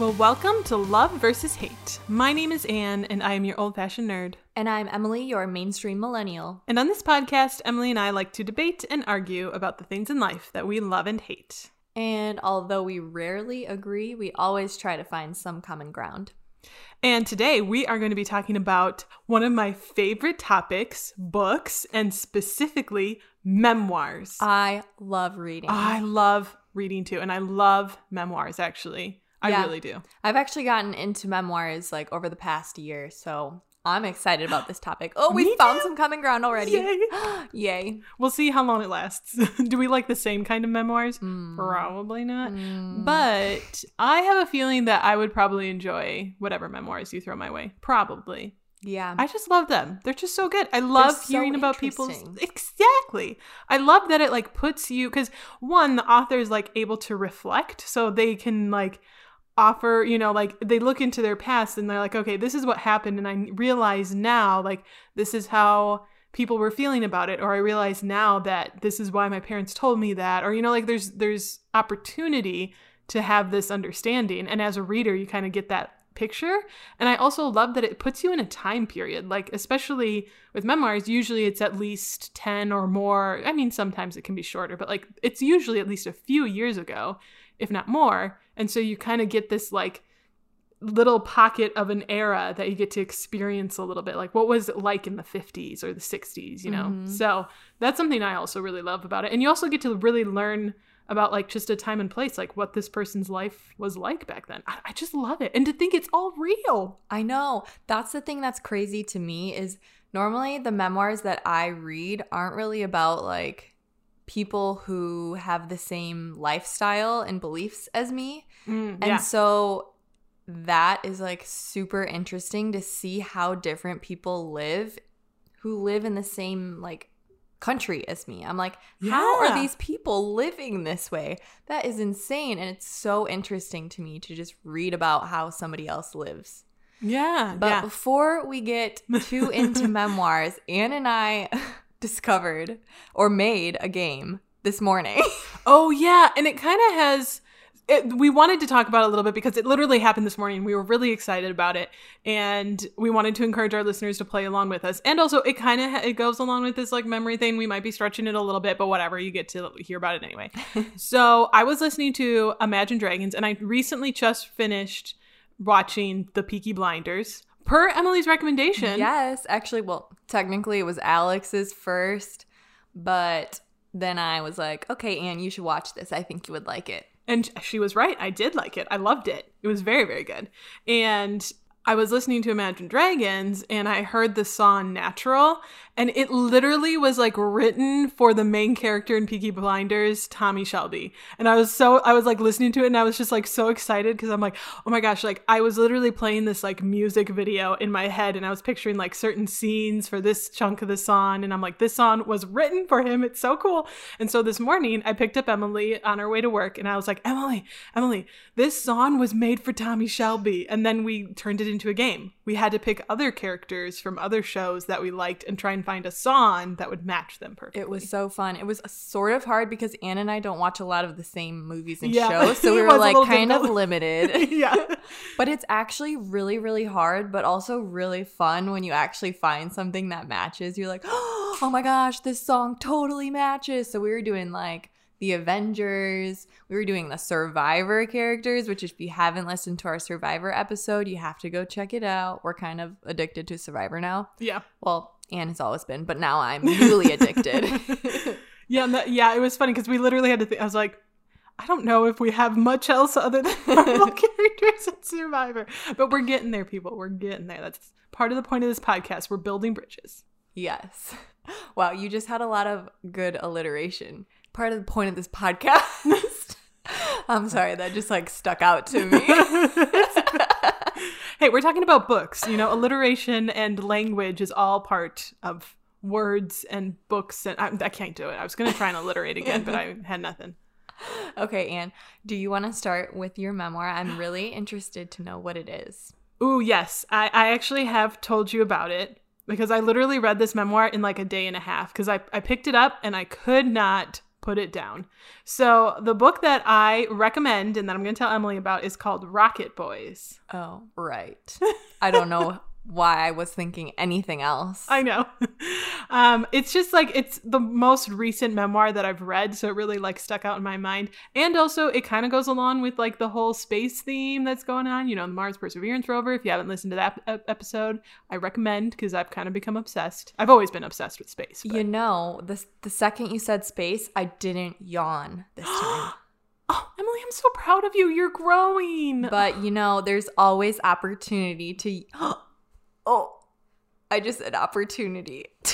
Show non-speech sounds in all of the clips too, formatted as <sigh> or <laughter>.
Well, welcome to Love versus Hate. My name is Anne, and I am your old fashioned nerd. And I'm Emily, your mainstream millennial. And on this podcast, Emily and I like to debate and argue about the things in life that we love and hate. And although we rarely agree, we always try to find some common ground. And today we are going to be talking about one of my favorite topics books, and specifically memoirs. I love reading. I love reading too, and I love memoirs actually. I Yeah. really do. I've actually gotten into memoirs like over the past year, so I'm excited about this topic. Oh, we <gasps> found too. some common ground already. Yay. <gasps> Yay. We'll see how long it lasts. <laughs> do we like the same kind of memoirs? Mm. Probably not. Mm. But I have a feeling that I would probably enjoy whatever memoirs you throw my way. Probably. yeah. I just love them. They're just so good. I love so hearing about people's. Exactly. I love that it like puts you cuz one the author is like able to reflect so they can like offer, you know, like they look into their past and they're like, "Okay, this is what happened and I realize now like this is how people were feeling about it or I realize now that this is why my parents told me that." Or you know, like there's there's opportunity to have this understanding and as a reader you kind of get that picture and i also love that it puts you in a time period like especially with memoirs usually it's at least 10 or more i mean sometimes it can be shorter but like it's usually at least a few years ago if not more. And so you kind of get this like little pocket of an era that you get to experience a little bit like what was it like in the 50s or the 60s you know? Mhm. so that's something i also really love about it. And you also get to really learn about like just a time and place like what this person's life was like back then. I, I just love it. And to think it's all real. I know. That's the thing that's crazy to me is normally the memoirs that I read aren't really about like people who have the same lifestyle and beliefs as me. Mm, And so that is like super interesting to see how different people live who live in the same like country as me. I'm like, how are these people living this way? That is insane. And it's so interesting to me to just read about how somebody else lives. yeah But yeah before we get too into <laughs> memoirs, Anne and I discovered or made a game this morning. <laughs> Oh yeah, and it kind of has. It, we wanted to talk about it a little bit because it literally happened this morning. We were really excited about it, and we wanted to encourage our listeners to play along with us. And also, it kind of ha- it goes along with this like memory thing. We might be stretching it a little bit, but whatever. You get to hear about it anyway. <laughs> so I was listening to Imagine Dragons, and I recently just finished watching The Peaky Blinders per Emily's recommendation. yes, actually, well, technically it was Alex's first, but then I was like, okay, Anne, you should watch this. I think you would like it. And she was right. I did like it. I loved it. It was very, very good. And I was listening to Imagine Dragons and I heard the song Natural. And it literally was like written for the main character in Peaky Blinders, Tommy Shelby. And I was so, I was like listening to it and I was just like so excited because I'm like, oh my gosh, like I was literally playing this like music video in my head and I was picturing like certain scenes for this chunk of the song. And I'm like, this song was written for him. It's so cool. And so this morning I picked up Emily on her way to work and I was like, Emily, Emily, this song was made for Tommy Shelby. And then we turned it into a game. We had to pick other characters from other shows that we liked and try and find a song that would match them perfectly. It was so fun. It was sort of hard because Anne and I don't watch a lot of the same movies and Yeah. <laughs> shows, so we were like kind of limited. <laughs> yeah. <laughs> But it's actually really, really hard, but also really fun when you actually find something that matches. You're like, <gasps> oh my gosh, this song totally matches. So we were doing like the Avengers, we were doing the Survivor characters, which if you haven't listened to our Survivor episode, you have to go check it out. We're kind of addicted to Survivor now. Yeah. Well, Anne has always been, but now I'm newly <laughs> addicted. Yeah, and that, yeah, it was funny because we literally had to think. I was like, I don't know if we have much else other than <laughs> Marvel characters in Survivor, but we're getting there, people. We're getting there. That's part of the point of this podcast. We're building bridges. Yes. Wow, you just had a lot of good alliteration. Part of the point of this podcast. <laughs> I'm sorry, that just like stuck out to me. Hey, we're talking about books. You know, alliteration and language is all part of words and books. And I, I can't do it. I was going to try and alliterate again, but I <laughs> had nothing. okay, Anne, do you want to start with your memoir? I'm really interested to know what it is. Ooh, yes. I, I actually have told you about it because I literally read this memoir in like a day and a half because I, I picked it up and I could not put it down. So the book that I recommend and that I'm going to tell Emily about is called Rocket Boys. Oh, right. I don't know <laughs> why I was thinking anything else. I know. <laughs> Um, it's just like it's the most recent memoir that I've read, so it really like stuck out in my mind. And also, it kind of goes along with like the whole space theme that's going on. You know, the Mars Perseverance rover. If you haven't listened to that ep- episode, I recommend because I've kind of become obsessed. I've always been obsessed with space. but- You know, the the second you said space, I didn't yawn this <gasps> time. oh, Emily, I'm so proud of you. You're growing. but you know, there's always opportunity to. Oh, I just said opportunity. <laughs>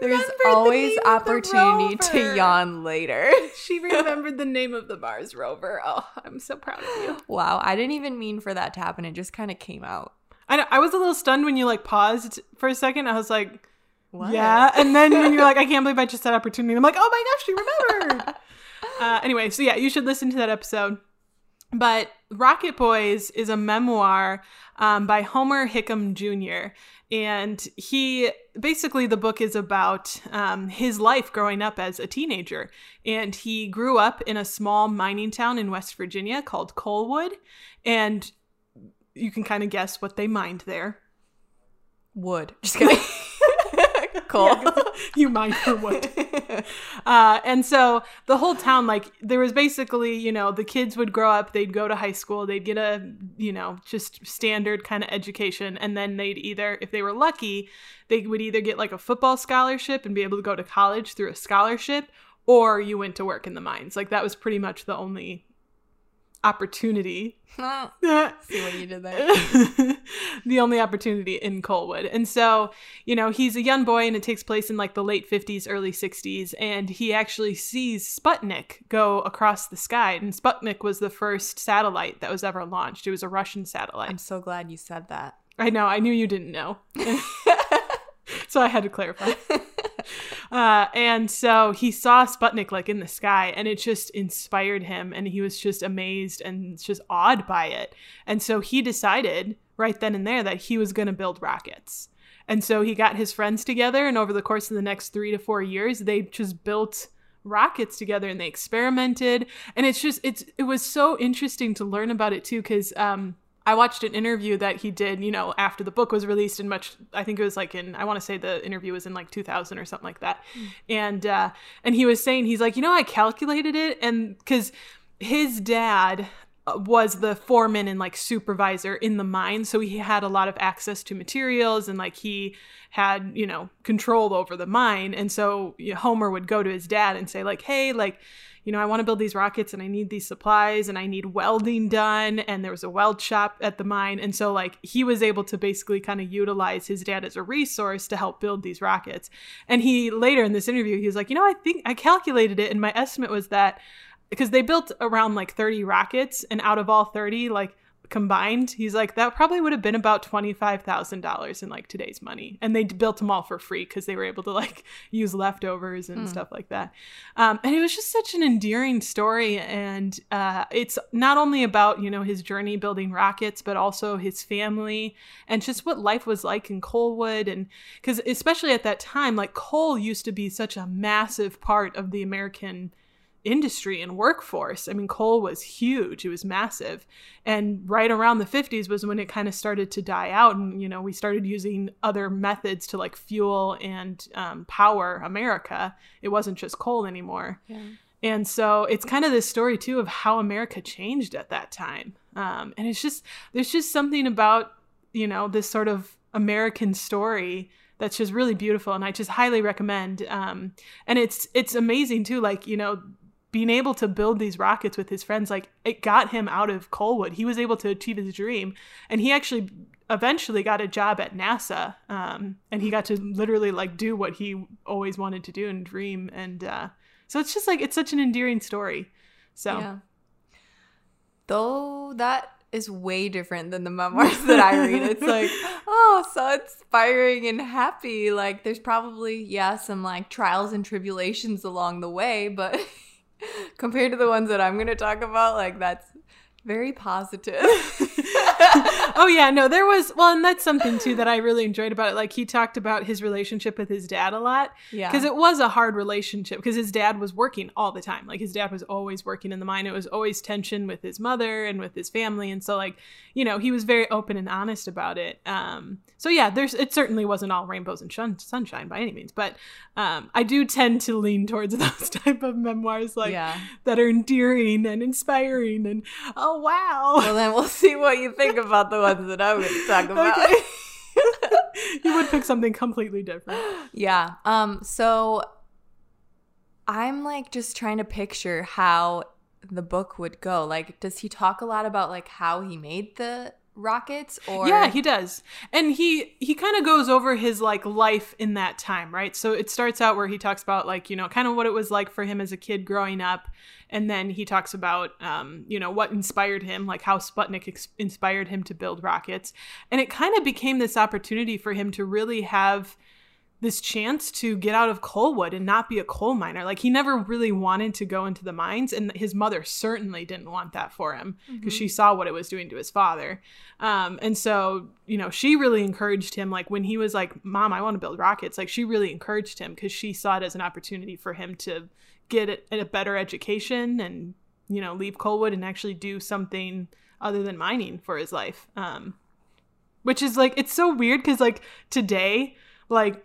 There's remembered the always the opportunity to yawn later. <laughs> she remembered the name of the Mars rover. Oh, I'm so proud of you. Wow, I didn't even mean for that to happen. It just kind of came out. I know, I was a little stunned when you like paused for a second. I was like, What? yeah. And then when you're like, <laughs> I can't believe I just said opportunity. I'm like, oh my gosh, she remembered. uh, anyway, so yeah, you should listen to that episode. But Rocket Boys is a memoir um, by Homer Hickam Jr. And he basically, the book is about um, his life growing up as a teenager. And he grew up in a small mining town in West Virginia called Coalwood. And you can kind of guess what they mined there. Wood. Just kidding. <laughs> <laughs> cool. <laughs> you mine for wood. <laughs> Uh, and so the whole town, like, there was basically, you know, the kids would grow up, they'd go to high school, they'd get a, you know, just standard kind of education. And then they'd either, if they were lucky, they would either get like a football scholarship and be able to go to college through a scholarship, or you went to work in the mines. Like, that was pretty much the only opportunity <laughs> See what you did there. <laughs> the only opportunity in Coalwood. And so, you know, he's a young boy and it takes place in like the late 50s, early 60s. And he actually sees Sputnik go across the sky. And Sputnik was the first satellite that was ever launched. It was a Russian satellite. I'm so glad you said that. I know, I knew you didn't know. <laughs> so I had to clarify. Uh, and so he saw Sputnik like in the sky, and it just inspired him, and he was just amazed and just awed by it. And so he decided right then and there that he was going to build rockets. And so he got his friends together, and over the course of the next three to four years, they just built rockets together and they experimented. And it's just it's it was so interesting to learn about it too, because um, I watched an interview that he did, you know, after the book was released in much I think it was like in I want to say the interview was in like 2000 or something like that. And uh and he was saying he's like, "You know, I calculated it and cuz his dad uh, was the foreman and like supervisor in the mine so he had a lot of access to materials and like he had you know control over the mine and so you know, homer would go to his dad and say like hey like you know, I want to build these rockets and I need these supplies and I need welding done. And there was a weld shop at the mine. And so, like, he was able to basically kind of utilize his dad as a resource to help build these rockets. And he later in this interview, he was like, you know, I think I calculated it and my estimate was that because they built around like 30 rockets and out of all 30, like, combined he's like that probably would have been about $25000 in like today's money. And they built them all for free because they were able to like <laughs> use leftovers and stuff like that. Um, and it was just such an endearing story. And uh, it's not only about you know his journey building rockets but also his family and just what life was like in coalwood and because especially at that time like coal used to be such a massive part of the american industry and workforce. I mean, coal was huge, it was massive. And right around the 50s was when it kind of started to die out. And, you know, we started using other methods to like fuel and um, power America. It wasn't just coal anymore. Yeah. And so it's kind of this story too of how America changed at that time. Um, and it's just, there's just something about, you know, this sort of American story that's just really beautiful. And I just highly recommend. Um, and it's, it's amazing too. Like, you know, being able to build these rockets with his friends, like it got him out of Coalwood. He was able to achieve his dream. And he actually eventually got a job at NASA. Um, and he got to literally like do what he always wanted to do and dream. And, uh, so it's just like it's such an endearing story. So Yeah. Though that is way different than the memoirs that I read. It's <laughs> like, oh, so inspiring and happy. Like there's probably, yeah, some like trials and tribulations along the way, but <laughs> <laughs> compared to the ones that I'm gonna talk about, like that's very positive. <laughs> <laughs> oh yeah, no, there was well, and that's something too that I really enjoyed about it. Like he talked about his relationship with his dad a lot. Yeah. Because it was a hard relationship because his dad was working all the time. Like his dad was always working in the mine. It was always tension with his mother and with his family. And so like, you know, he was very open and honest about it. Um so yeah, there's it certainly wasn't all rainbows and shun- sunshine by any means, but um I do tend to lean towards <laughs> those type of memoirs like yeah. that are endearing and inspiring and oh wow. Well, then we'll see what you think about the ones that I'm going to talk about. Okay. <laughs> <laughs> you would pick something completely different. Yeah. Um so I'm like just trying to picture how the book would go. Like does he talk a lot about like how he made the rockets or yeah, he does. And he he kind of goes over his like life in that time, right? So it starts out where he talks about like, you know, kind of what it was like for him as a kid growing up. And then he talks about, um, you know, what inspired him, like how Sputnik ex- inspired him to build rockets. And it kind of became this opportunity for him to really have this chance to get out of Coalwood and not be a coal miner. Like he never really wanted to go into the mines, and his mother certainly didn't want that for him because she saw what it was doing to his father. Um, and so, you know, she really encouraged him. Like when he was like, "Mom, I want to build rockets," like she really encouraged him because she saw it as an opportunity for him to get a, a better education and you know leave Coalwood and actually do something other than mining for his life. Um, which is like it's so weird because like today, like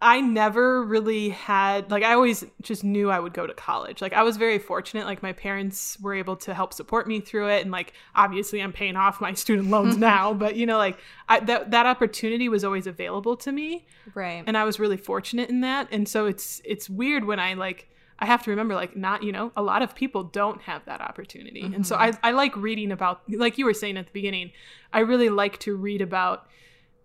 I never really had like I always just knew I would go to college. Like I was very fortunate like my parents were able to help support me through it and like obviously I'm paying off my student loans <laughs> now, but you know like I, that that opportunity was always available to me right. and I was really fortunate in that. And so it's it's weird when I like I have to remember like not, you know, a lot of people don't have that opportunity. And so mm-hmm. I I like reading about like you were saying at the beginning, I really like to read about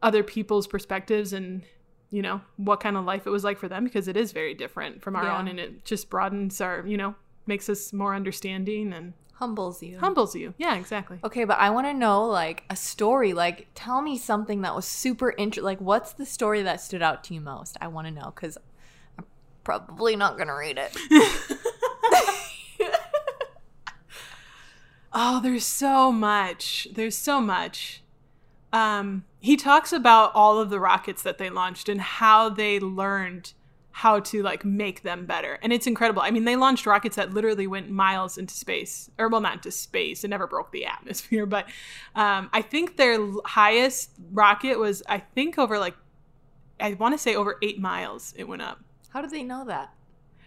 other people's perspectives and you know what kind of life it was like for them because it is very different from our Yeah. own and it just broadens our you know makes us more understanding and Humbles you. humbles you yeah exactly Okay, but I want to know like a story. Like, tell me something that was super interesting. Like, what's the story that stood out to you most? I want to know because I'm probably not gonna read it. <laughs> oh there's so much there's so much um he talks about all of the rockets that they launched and how they learned how to like make them better and it's incredible i mean they launched rockets that literally went miles into space or well not into space it never broke the atmosphere <laughs> but um, i think their highest rocket was i think over like i want to say over eight miles it went up How did they know that?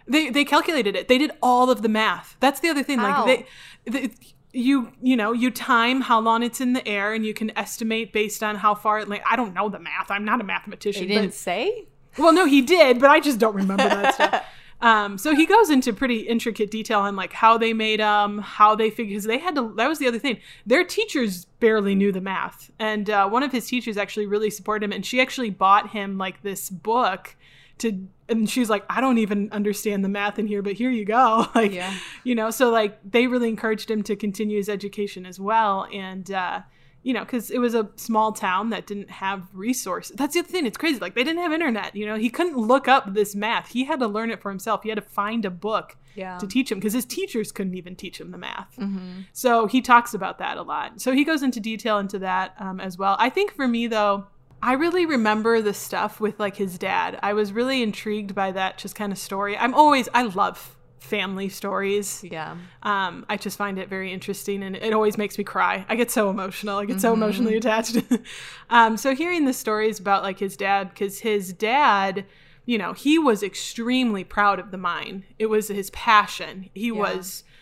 they they calculated it. They did all of the math. That's the other thing. How? Like they, they, you you know you time how long it's in the air and you can estimate based on how far it. Like I don't know the math. I'm not a mathematician. mathematician. didn't But, say. well, no, he did, but I just don't remember that <laughs> stuff. Um, so he goes into pretty intricate detail on like how they made them, how they figured. Because they had to. That was the other thing. Their teachers barely knew the math, and uh, one of his teachers actually really supported him, and she actually bought him like this book to. And she's like, I don't even understand the math in here, but here you go. <laughs> Like, Yeah. you know, so like they really encouraged him to continue his education as well, and. uh you know, because it was a small town that didn't have resources. That's the other thing. It's crazy. Like they didn't have internet. You know, he couldn't look up this math. He had to learn it for himself. He had to find a book Yeah. to teach him because his teachers couldn't even teach him the math. Mm-hmm. So he talks about that a lot. So he goes into detail into that um, as well. I think for me though, I really remember the stuff with like his dad. I was really intrigued by that just kind of story. I'm always I love family stories. Yeah. Um, I just find it very interesting and it always makes me cry. I get so emotional. I get so emotionally attached. <laughs> um, so hearing the stories about like his dad, because his dad, you know, he was extremely proud of the mine. It was his passion. He was w-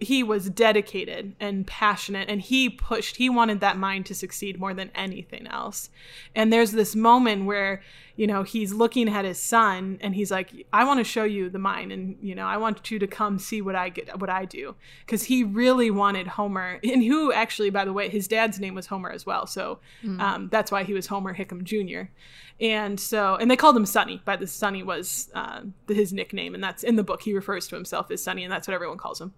he was dedicated and passionate and he pushed he wanted that mine to succeed more than anything else. And there's this moment where you know he's looking at his son and he's like i want to show you the mine and you know i want you to come see what i get what i do. Because he really wanted homer and who actually by the way his dad's name was homer as well. So um, that's why he was homer hickam jr and so and they called him sonny but the sonny was uh, his nickname. And that's in the book he refers to himself as sonny and that's what everyone calls him.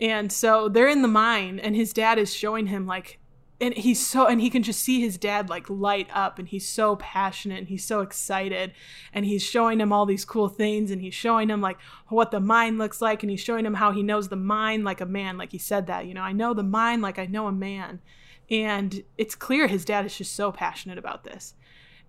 And so they're in the mine and his dad is showing him like and he's so and he can just see his dad like light up and he's so passionate and he's so excited and he's showing him all these cool things and he's showing him like what the mine looks like and he's showing him how he knows the mine like a man like he said that you know i know the mine like i know a man. And it's clear his dad is just so passionate about this.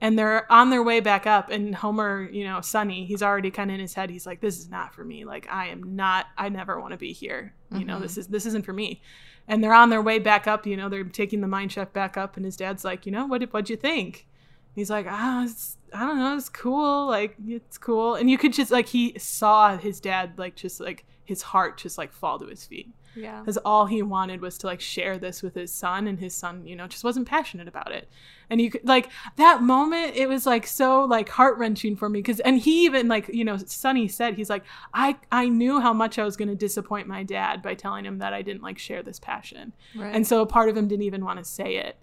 And they're on their way back up and homer you know sonny he's already kind of in his head he's like this is not for me like i am not i never want to be here you know this mm-hmm. is this isn't for me and they're on their way back up you know they're taking the mine shaft back up and his dad's like you know what what'd you think? He's like ah i don't know it's cool like it's cool. And you could just like he saw his dad like just like his heart just like fall to his feet Yeah. because all he wanted was to like share this with his son and his son you know just wasn't passionate about it and you could like that moment it was like so like heart-wrenching for me because and he even like you know sonny said he's like i i knew how much i was going to disappoint my dad by telling him that i didn't like share this passion Right. and so a part of him didn't even want to say it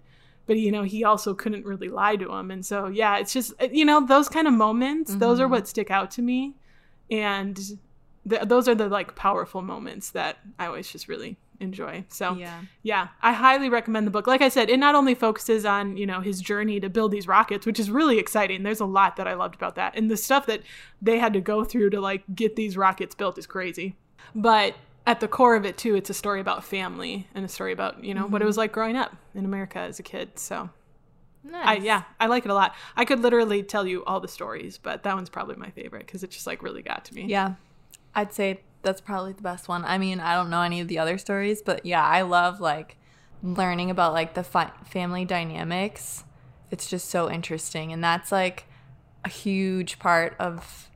but you know he also couldn't really lie to him and so yeah it's just you know those kind of moments those are Mhm. what stick out to me and th- those are the like powerful moments that i always just really enjoy. So yeah. yeah i highly recommend the book. Like i said it not only focuses on you know his journey to build these rockets which is really exciting. There's a lot that i loved about that. And the stuff that they had to go through to like get these rockets built is crazy. But at the core of it too it's a story about family and a story about you know what it mm-hmm. was like growing up in america as a kid. So I, yeah i like it a lot. I could literally tell you all the stories but that one's probably my favorite because it just like really got to me. Yeah. I'd say that's probably the best one. I mean, I don't know any of the other stories, but yeah, I love like learning about like the fi- family dynamics. It's just so interesting. And that's like a huge part of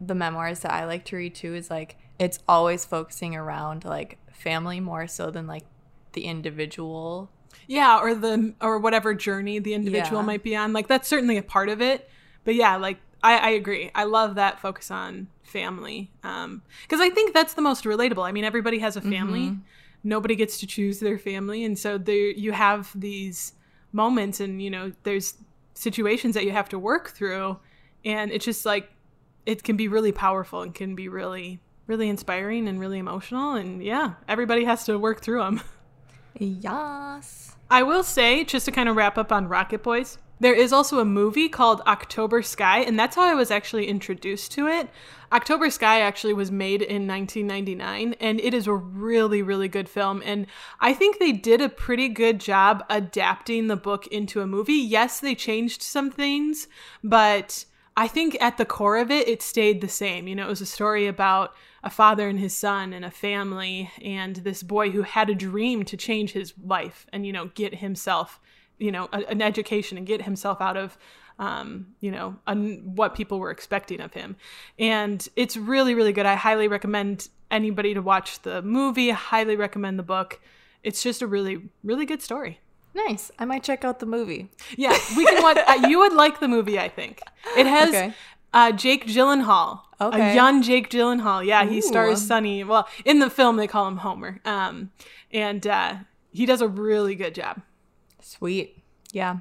the memoirs that I like to read too is like it's always focusing around like family more so than like the individual. yeah or the or whatever journey the individual Yeah. might be on like that's certainly a part of it but yeah like i, I agree i love that focus on family um because i think that's the most relatable. I mean everybody has a family. Mhm. nobody gets to choose their family. And so there you have these moments and you know there's situations that you have to work through. And it's just like it can be really powerful and can be really really inspiring and really emotional. And yeah everybody has to work through them <laughs> Yes. I will say, just to kind of wrap up on Rocket Boys, there is also a movie called October Sky, and that's how I was actually introduced to it. October Sky actually was made in 1999, and it is a really, really good film. And I think they did a pretty good job adapting the book into a movie. Yes, they changed some things, but I think at the core of it, it stayed the same. You know, it was a story about a father and his son and a family and this boy who had a dream to change his life and, you know, get himself, you know, a, an education and get himself out of, um, you know, un- what people were expecting of him. And it's really, really good. I highly recommend anybody to watch the movie. I highly recommend the book. It's just a really, really good story. Nice. I might check out the movie. Yeah, we can watch. uh, you would like the movie, I think. It has Okay. uh, Jake Gyllenhaal, Okay. a young Jake Gyllenhaal. Yeah, he Ooh. stars Sonny. Well, in the film they call him Homer, um, and uh, he does a really good job. Sweet. Yeah.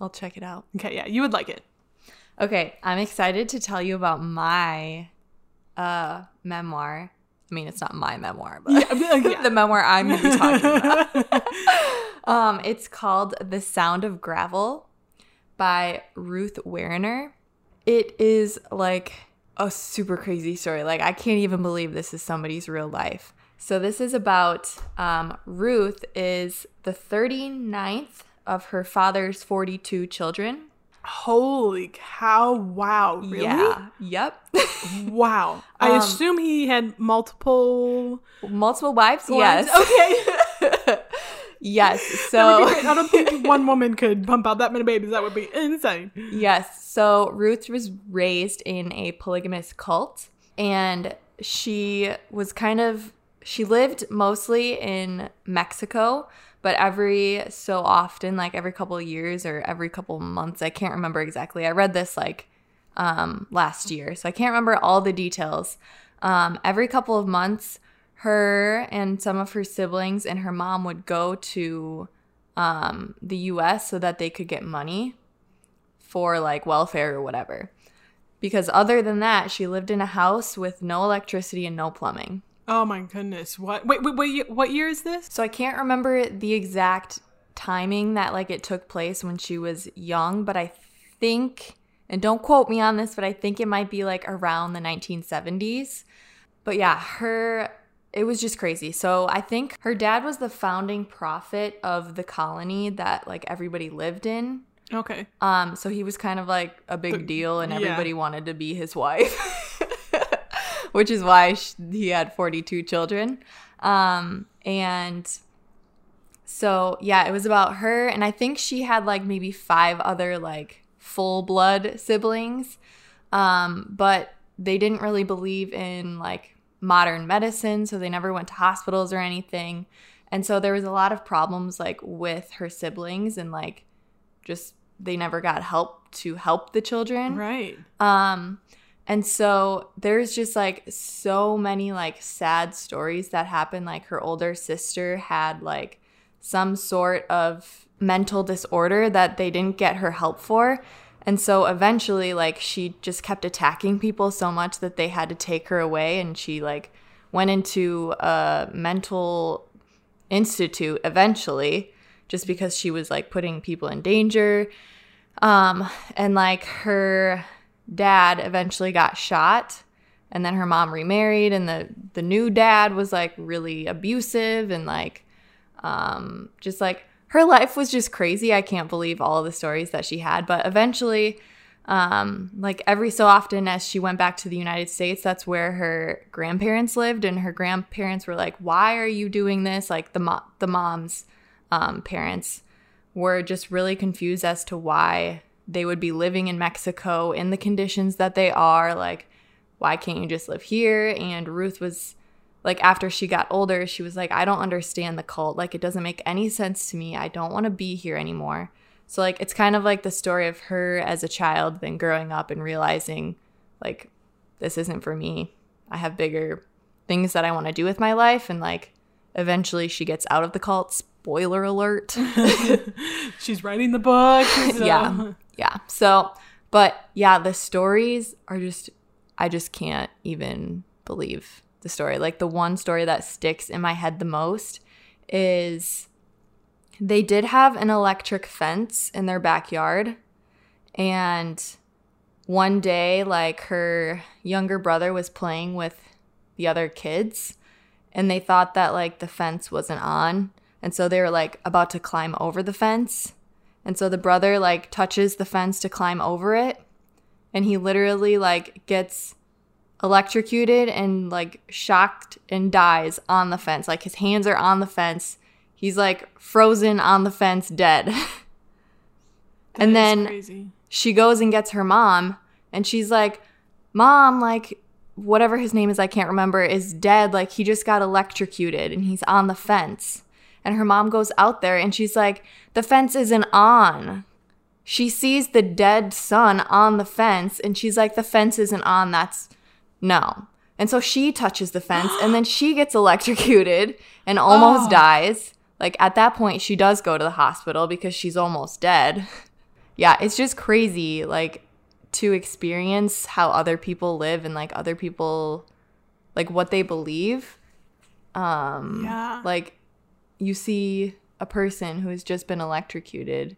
I'll check it out. Okay, yeah, you would like it. Okay, I'm excited to tell you about my uh memoir. I mean, it's not my memoir, but yeah. <laughs> the memoir I'm going to be talking <laughs> about. um, it's called The Sound of Gravel by Ruth Wariner. It is like a super crazy story. Like I can't even believe this is somebody's real life. So this is about um, Ruth is the 39th of her father's 42 children. Holy cow! Wow, really? Yeah. Yep. <laughs> Wow. I Um, assume he had multiple. Multiple wives? Yes. Okay. <laughs> yes. <laughs> That would be So. I don't think one woman could pump out that many babies. That would be insane. Yes. So Ruth was raised in a polygamous cult and she was kind of she lived mostly in Mexico, but every so often, like every couple of years or every couple of months, I can't remember exactly. I read this like um last year, so I can't remember all the details. Um every couple of months her and some of her siblings and her mom would go to um the US so that they could get money for like welfare or whatever. Because other than that, she lived in a house with no electricity and no plumbing. Oh my goodness! What? Wait, wait, wait! What year is this? So I can't remember the exact timing that like it took place when she was young, but I think and don't quote me on this, but I think it might be like around the 1970s. But yeah, her it was just crazy. So I think her dad was the founding prophet of the colony that like everybody lived in. Okay. Um, so he was kind of like a big The- deal, and yeah. everybody wanted to be his wife, <laughs> which is why sh- he had 42 children. Um, and so, yeah, it was about her, and I think she had like maybe five other like full blood siblings, um, but they didn't really believe in like modern medicine, so they never went to hospitals or anything. And so there was a lot of problems like with her siblings and like just they never got help to help the children. Right. Um and so there's just like so many like sad stories that happen like her older sister had like some sort of mental disorder that they didn't get her help for. And so eventually like she just kept attacking people so much that they had to take her away. And she like went into a mental institute eventually just because she was like putting people in danger. Um and like her dad eventually got shot and then her mom remarried and the the new dad was like really abusive and like um just like her life was just crazy. I can't believe all the stories that she had but eventually um like every so often as she went back to the united states that's where her grandparents lived and her grandparents were like why are you doing this? Like the mo- the mom's um, parents were just really confused as to why they would be living in mexico in the conditions that they are like why can't you just live here and ruth was like after she got older she was like i don't understand the cult like it doesn't make any sense to me i don't want to be here anymore so like it's kind of like the story of her as a child then growing up and realizing like this isn't for me. I have bigger things that I want to do with my life and like eventually she gets out of the cult. Spoiler alert. <laughs> She's writing the book. <laughs> so- Yeah. Yeah. So, but yeah, the stories are just I just can't even believe the story. Like the one story that sticks in my head the most is they did have an electric fence in their backyard and one day like her younger brother was playing with the other kids and they thought that like the fence wasn't on and so they were like about to climb over the fence and so the brother like touches the fence to climb over it. And he literally like gets electrocuted and like shocked and dies on the fence. Like his hands are on the fence. He's like frozen on the fence dead. <laughs> And then crazy. she goes and gets her mom. And she's like mom like whatever his name is i can't remember is dead. Like he just got electrocuted and he's on the fence and her mom goes out there and she's like the fence isn't on she sees the dead son on the fence and she's like the fence isn't on that's no and so she touches the fence and then she gets electrocuted and almost Oh. dies like at that point she does go to the hospital because she's almost dead <laughs> yeah, it's just crazy like to experience how other people live and like other people like what they believe. Um Yeah. like you see a person who has just been electrocuted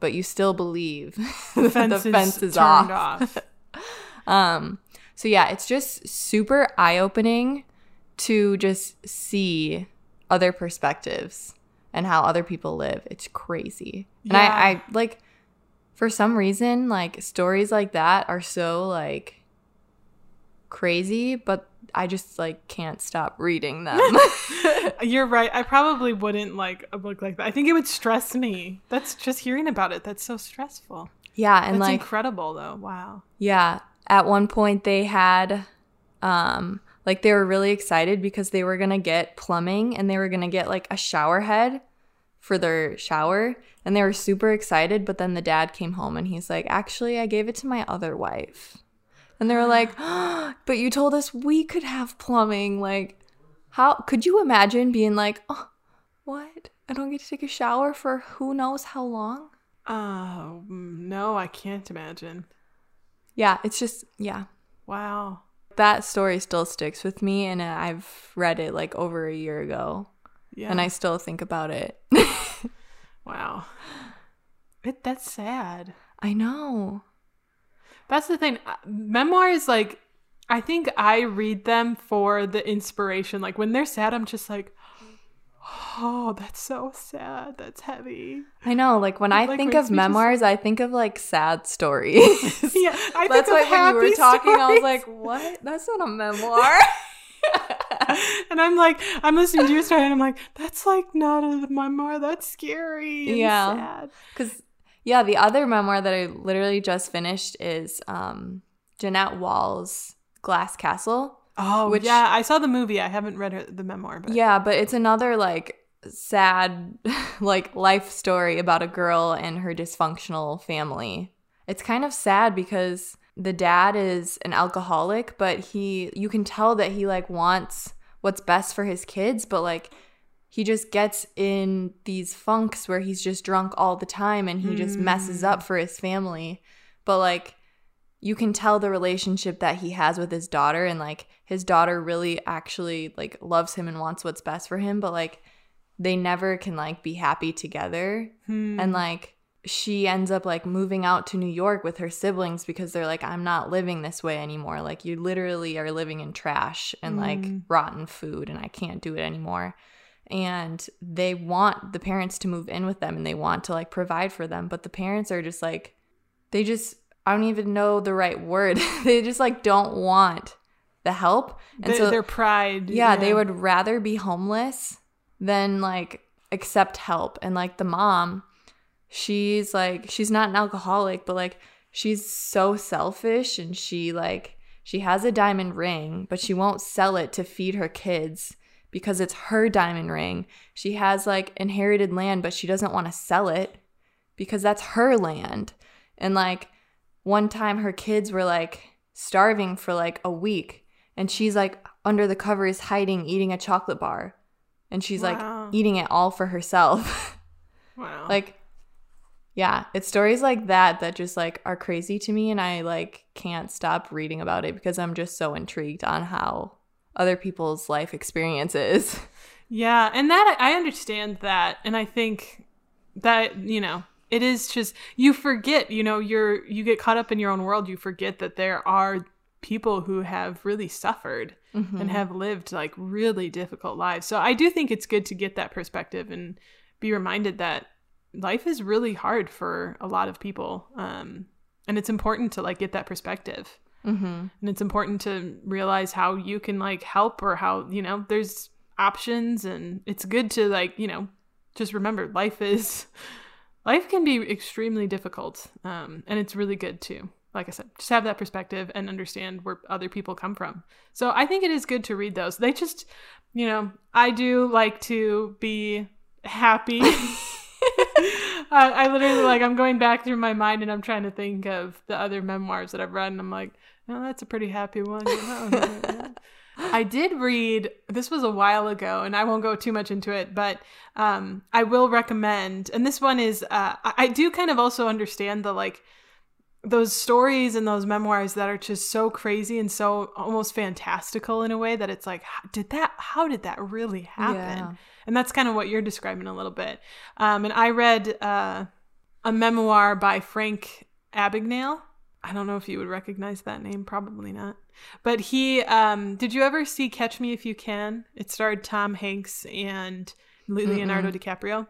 but you still believe <laughs> The fence, the fence is turned off. off. <laughs> Um so yeah, it's just super eye-opening to just see other perspectives and how other people live. It's crazy. And I, I like for some reason, like stories like that are so like crazy, but I just like can't stop reading them. <laughs> <laughs> You're right. I probably wouldn't like a book like that. I think it would stress me. That's just hearing about it. That's so stressful. yeah, and That's like incredible though. Wow. Yeah. At one point they had um like they were really excited because they were going to get plumbing and they were going to get like a shower head for their shower and they were super excited but then the dad came home and he's like actually I gave it to my other wife. And they were like, <gasps> oh, "But you told us we could have plumbing like how could you imagine being like, "Oh, what? I don't get to take a shower for who knows how long?" Oh no, I can't imagine. Yeah, it's just yeah. Wow. that story still sticks with me and I've read it like over a year ago Yeah. and I still think about it. <laughs> wow. It, that's sad. I know. That's the thing. Uh, Memoirs, like, I think I read them for the inspiration. Like when they're sad, I'm just like, oh, that's so sad. That's heavy. I know. Like when I Like, think of me just- memoirs, I think of like sad stories. <laughs> Yeah, I That's think why of when you were talking, I was like, what? That's not a memoir. <laughs> and I'm like, I'm listening to your story, and I'm like, that's like not a memoir. That's scary. And Yeah. Because, yeah, the other memoir that I literally just finished is um, Jeannette Walls' Glass Castle. Oh, Which- yeah. I saw the movie. I haven't read her, the memoir, but Yeah, but it's another like sad <laughs> like life story about a girl and her dysfunctional family. It's kind of sad because the dad is an alcoholic, but he you can tell that he like wants what's best for his kids, but like he just gets in these funks where he's just drunk all the time and he just messes up for his family. But like you can tell the relationship that he has with his daughter and like his daughter really actually like loves him and wants what's best for him but like they never can like be happy together Hmm. and like she ends up like moving out to New York with her siblings because they're like I'm not living this way anymore like you literally are living in trash and like Mm. rotten food and I can't do it anymore and they want the parents to move in with them and they want to like provide for them but the parents are just like they just I don't even know the right word. <laughs> they just like don't want the help. And Th- so their pride. yeah, they would rather be homeless than like accept help. And like the mom, she's like she's not an alcoholic, but like she's so selfish and she like she has a diamond ring, but she won't sell it to feed her kids because it's her diamond ring. She has like inherited land, but she doesn't want to sell it because that's her land. And like one time her kids were like starving for like a week and she's like under the covers hiding eating a chocolate bar and she's Wow. like eating it all for herself. <laughs> Wow. like yeah, it's stories like that that just like are crazy to me and I like can't stop reading about it because I'm just so intrigued on how other people's life experiences. <laughs> Yeah, and that I understand that, and I think that you know it is just you forget. You know, you're you get caught up in your own world. You forget that there are people who have really suffered and have lived like really difficult lives. So I do think it's good to get that perspective and be reminded that life is really hard for a lot of people, um, and it's important to like get that perspective Mhm. and it's important to realize how you can like help or how you know there's options and it's good to like you know just remember life is <laughs> life can be extremely difficult um, and it's really good to like i said just have that perspective and understand where other people come from. So i think it is good to read those. They just you know i do like to be happy. <laughs> I, I literally like I'm going back through my mind and I'm trying to think of the other memoirs that I've read and I'm like, oh, that's a pretty happy one. I did read this was a while ago and I won't go too much into it, but um, I will recommend. And this one is uh, I, I do kind of also understand the like those stories and those memoirs that are just so crazy and so almost fantastical in a way that it's like, how- did that? How did that really happen? Yeah. And that's kind of what you're describing a little bit. Um, and I read uh, a memoir by Frank Abagnale. I don't know if you would recognize that name, probably not. But he, um, did you ever see Catch Me If You Can? It starred Tom Hanks and Leonardo DiCaprio.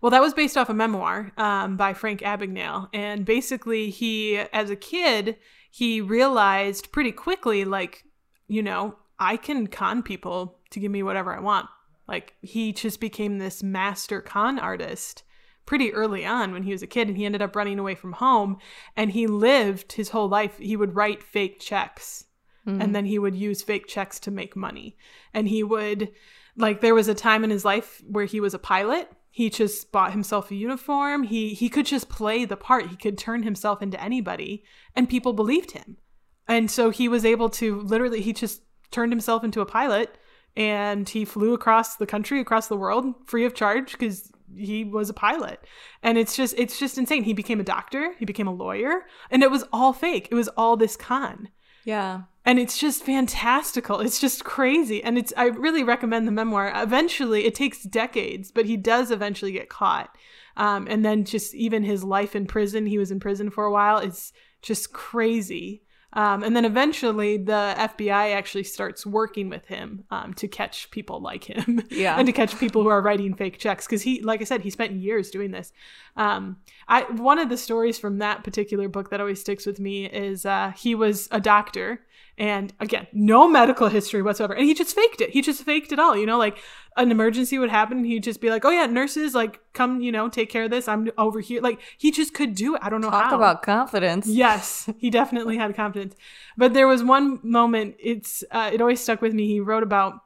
Well, that was based off a memoir um, by Frank Abagnale. And basically, he, as a kid, he realized pretty quickly, like, you know, I can con people to give me whatever I want. Like, he just became this master con artist pretty early on when he was a kid, and he ended up running away from home. And he lived his whole life, he would write fake checks mm-hmm. and then he would use fake checks to make money. And he would, like, there was a time in his life where he was a pilot. He just bought himself a uniform. He he could just play the part. He could turn himself into anybody, and people believed him. And so he was able to literally, he just turned himself into a pilot, and he flew across the country, across the world, free of charge because he was a pilot. And it's just, it's just insane. He became a doctor. He became a lawyer, and it was all fake. It was all this con Yeah. and it's just fantastical it's just crazy and it's i really recommend the memoir eventually it takes decades but he does eventually get caught um, and then just even his life in prison he was in prison for a while it's just crazy Um, and then eventually the FBI actually starts working with him um, to catch people like him. <laughs> Yeah. and to catch people who are writing fake checks. Because he, like I said, he spent years doing this. Um, I One of the stories from that particular book that always sticks with me is uh, he was a doctor. And again, no medical history whatsoever. And he just faked it. He just faked it all. You know, like an emergency would happen. He'd just be like, oh, yeah, nurses, like, come, you know, take care of this. I'm over here. Like, he just could do it. I don't know Talk how. about confidence. Yes, he <laughs> definitely had confidence. But there was one moment. It's uh, it always stuck with me. He wrote about.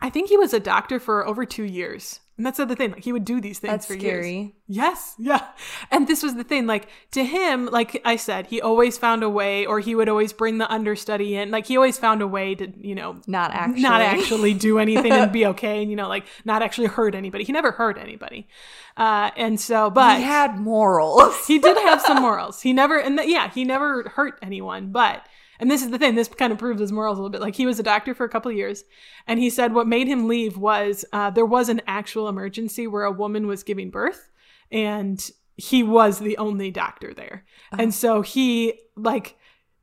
I think he was a doctor for over two years, and that's the other thing. Like he would do these things That's for years. scary. Yes, yeah. And this was the thing. Like to him, like I said, he always found a way, or he would always bring the understudy in. Like he always found a way to, you know, Not actually. not actually do anything and be <laughs> okay, and you know, like not actually hurt anybody. He never hurt anybody. Uh, and so, but He had morals. <laughs> he did have some morals. He never, and yeah, he never hurt anyone. But, and this is the thing, this kind of proves his morals a little bit. Like he was a doctor for a couple of years, and he said what made him leave was uh, there was an actual emergency where a woman was giving birth, and he was the only doctor there, and so he like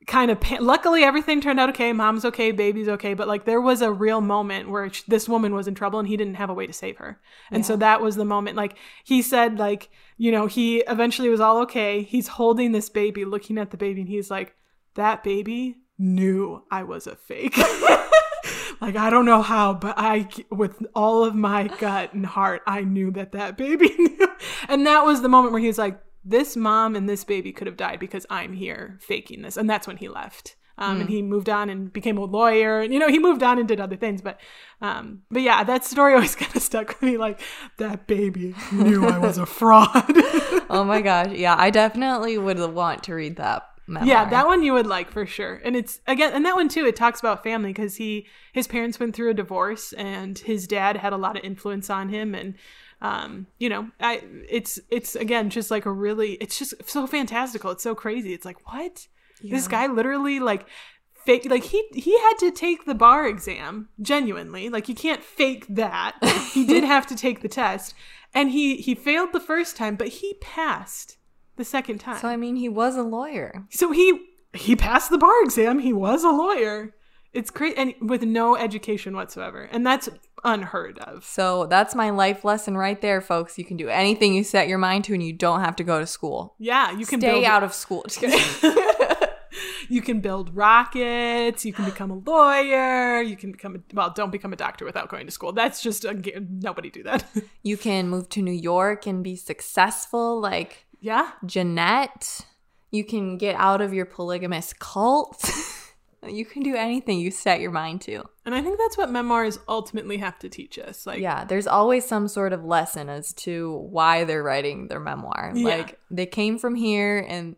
kind of pa- luckily everything turned out okay mom's okay baby's okay but like there was a real moment where sh- this woman was in trouble and he didn't have a way to save her. And so that was the moment like he said like you know he eventually was all okay. He's holding this baby looking at the baby and he's like that baby knew i was a fake. <laughs> Like i don't know how but i with all of my gut and heart i knew that that baby <laughs> knew. And that was the moment where he was like this mom and this baby could have died because i'm here faking this. And that's when he left. Um, and he moved on and became a lawyer. And you know he moved on and did other things but um, but yeah that story <laughs> always kind of stuck with me like that baby knew i was a fraud. Oh my gosh. Yeah, I definitely would want to read that memoir. Yeah, that one you would like for sure. And it's again, and that one too. It talks about family because he his parents went through a divorce, and his dad had a lot of influence on him, and um, you know, I it's it's again just like a really it's just so fantastical. It's so crazy. It's like what this guy literally like fake like he he had to take the bar exam genuinely like you can't fake that he did <laughs> have to take the test and he he failed the first time but he passed the second time So I mean, he was a lawyer. so he he passed the bar exam. He was a lawyer. It's great and with no education whatsoever. And that's unheard of. So that's my life lesson right there, folks. You can do anything you set your mind to, and you don't have to go to school. Yeah, you can Stay build out of school. <laughs> <laughs> You can build rockets, you can become a lawyer, you can become a well, don't become a doctor without going to school. That's just a, nobody do that. <laughs> you can move to New York and be successful, like yeah. Jeannette. You can get out of your polygamous cult. <laughs> you can do anything you set your mind to. And I think that's what memoirs ultimately have to teach us. Like Yeah, there's always some sort of lesson as to why they're writing their memoir. Yeah. Like they came from here and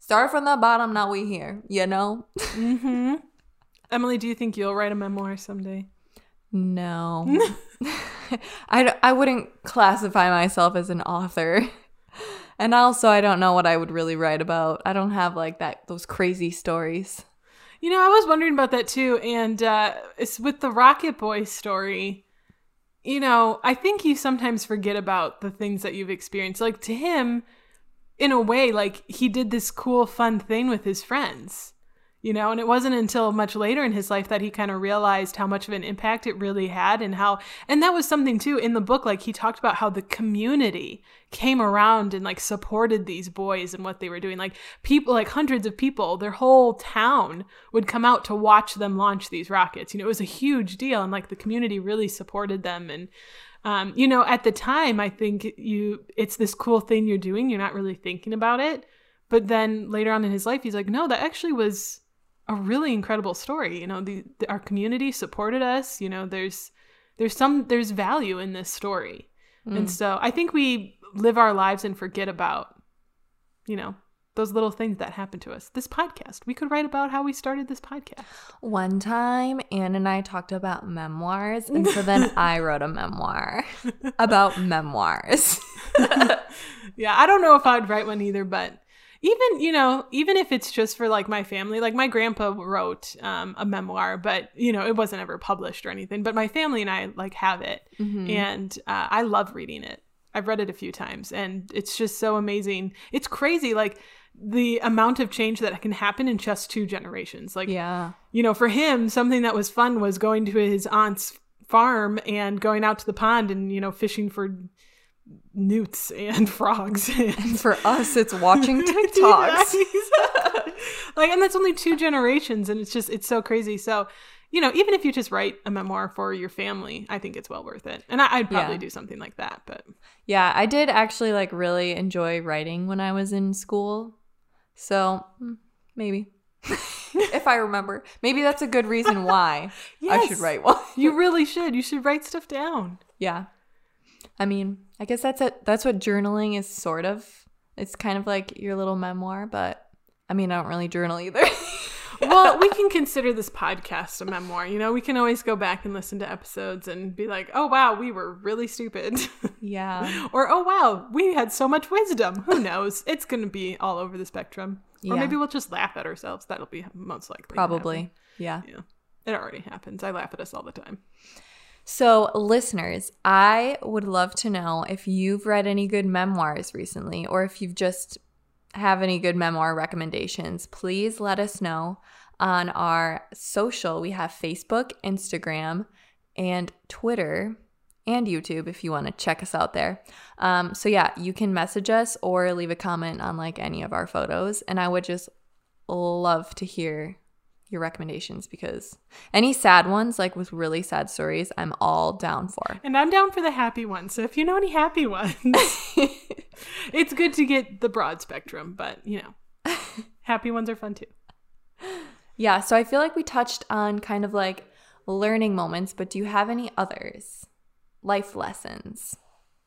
start from the bottom, now we here, you know? hmm <laughs> Emily, do you think you'll write a memoir someday? No. <laughs> I, d- I wouldn't classify myself as an author. And also I don't know what I would really write about. I don't have like that those crazy stories. You know, I was wondering about that too, and uh, it's with the Rocket Boy story. You know, I think you sometimes forget about the things that you've experienced. Like to him, in a way, like he did this cool, fun thing with his friends. You know, and it wasn't until much later in his life that he kind of realized how much of an impact it really had, and how, and that was something too in the book. Like he talked about how the community came around and like supported these boys and what they were doing. Like people, like hundreds of people, their whole town would come out to watch them launch these rockets. You know, it was a huge deal, and like the community really supported them. And um, you know, at the time, I think you it's this cool thing you're doing. You're not really thinking about it, but then later on in his life, he's like, no, that actually was a really incredible story. You know, the, the our community supported us. You know, there's there's some there's value in this story. And mm. so I think we live our lives and forget about, you know, those little things that happened to us. This podcast, we could write about how we started this podcast. One time, Anne and I talked about memoirs, and so then <laughs> I wrote a memoir about memoirs. <laughs> yeah, I don't know if I'd write one either, but even you know, even if it's just for like my family, like my grandpa wrote um, a memoir, but you know, it wasn't ever published or anything. But my family and I like have it, and uh, I love reading it. I've read it a few times, and it's just so amazing. It's crazy, like the amount of change that can happen in just two generations. Like, Yeah. you know, for him, something that was fun was going to his aunt's farm and going out to the pond and, you know, fishing for newts and <laughs> frogs. And For us, it's watching <laughs> TikToks. <laughs> like, and that's only two generations, and it's just it's so crazy. So, you know, even if you just write a memoir for your family, I think it's well worth it. And I, I'd probably Yeah. do something like that. But Yeah, I did actually like really enjoy writing when I was in school. So mm, maybe. if I remember. Maybe that's a good reason why I should write one. you really should. You should write stuff down. Yeah. I mean, I guess that's it. That's what journaling is sort of. It's kind of like your little memoir, but I mean, I don't really journal either. <laughs> well, we can consider this podcast a memoir. You know, we can always go back and listen to episodes and be like, "Oh wow, we were really stupid," <laughs> yeah. or "Oh wow, we had so much wisdom." Who <laughs> knows? It's going to be all over the spectrum. Yeah. Or maybe we'll just laugh at ourselves. That'll be most likely. Probably. Yeah. Yeah, it already happens. I laugh at us all the time. So, listeners, I would love to know if you've read any good memoirs recently or if you've just have any good memoir recommendations. Please let us know on our social. We have Facebook, Instagram, and Twitter and YouTube if you want to check us out there. Um, so, yeah, you can message us or leave a comment on like any of our photos. And I would just love to hear your recommendations because any sad ones, like with really sad stories, I'm all down for. And I'm down for the happy ones. So if you know any happy ones, <laughs> it's good to get the broad spectrum, but you know, <laughs> happy ones are fun too. yeah, so I feel like we touched on kind of like learning moments, but do you have any others? Life lessons.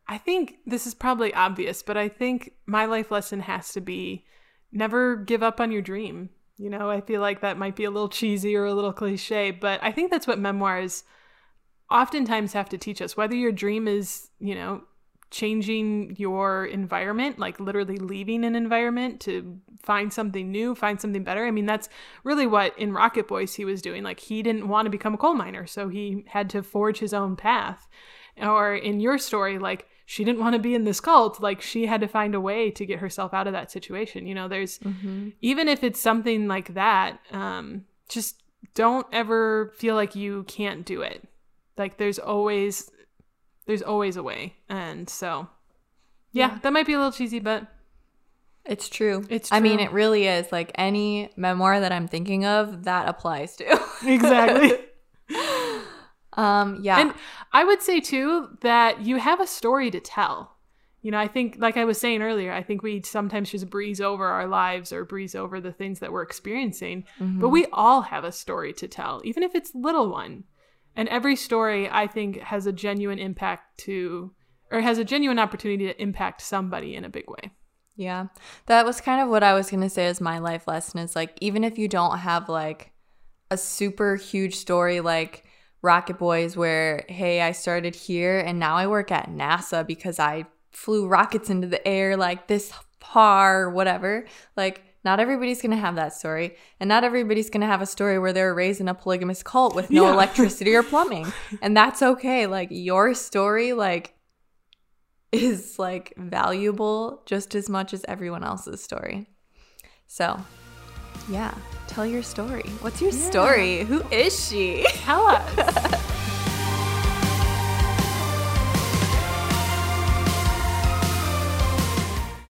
I think this is probably obvious, but I think my life lesson has to be never give up on your dream. You know, I feel like that might be a little cheesy or a little cliche, but I think that's what memoirs oftentimes have to teach us. Whether your dream is, you know, changing your environment, like literally leaving an environment to find something new, find something better. I mean, that's really what in Rocket Boys he was doing. Like, he didn't want to become a coal miner, so he had to forge his own path. Or in your story, like, she didn't want to be in this cult. Like, she had to find a way to get herself out of that situation. You know, there's, even if it's something like that, um, just don't ever feel like you can't do it. Like, there's always there's always a way. And so, yeah, Yeah. that might be a little cheesy, but It's true. It's I mean, it really is. Like any memoir that I'm thinking of, that applies to. exactly. <laughs> um, yeah. And I would say too that you have a story to tell. You know, I think, like I was saying earlier, I think we sometimes just breeze over our lives or breeze over the things that we're experiencing, but we all have a story to tell, even if it's little one. And every story, I think, has a genuine impact to, or has a genuine opportunity to impact somebody in a big way. Yeah. That was kind of what I was going to say as my life lesson is like, even if you don't have like a super huge story like Rocket Boys, where, hey, I started here and now I work at NASA because I flew rockets into the air like this far, whatever. Like, not everybody's to have that story. And not everybody's to have a story where they're raised in a polygamous cult with no Yeah. <laughs> electricity or plumbing. And that's okay. Like, your story, like, is like valuable just as much as everyone else's story. So, yeah, tell your story. What's your Yeah. story? Who is she? Tell us. <laughs>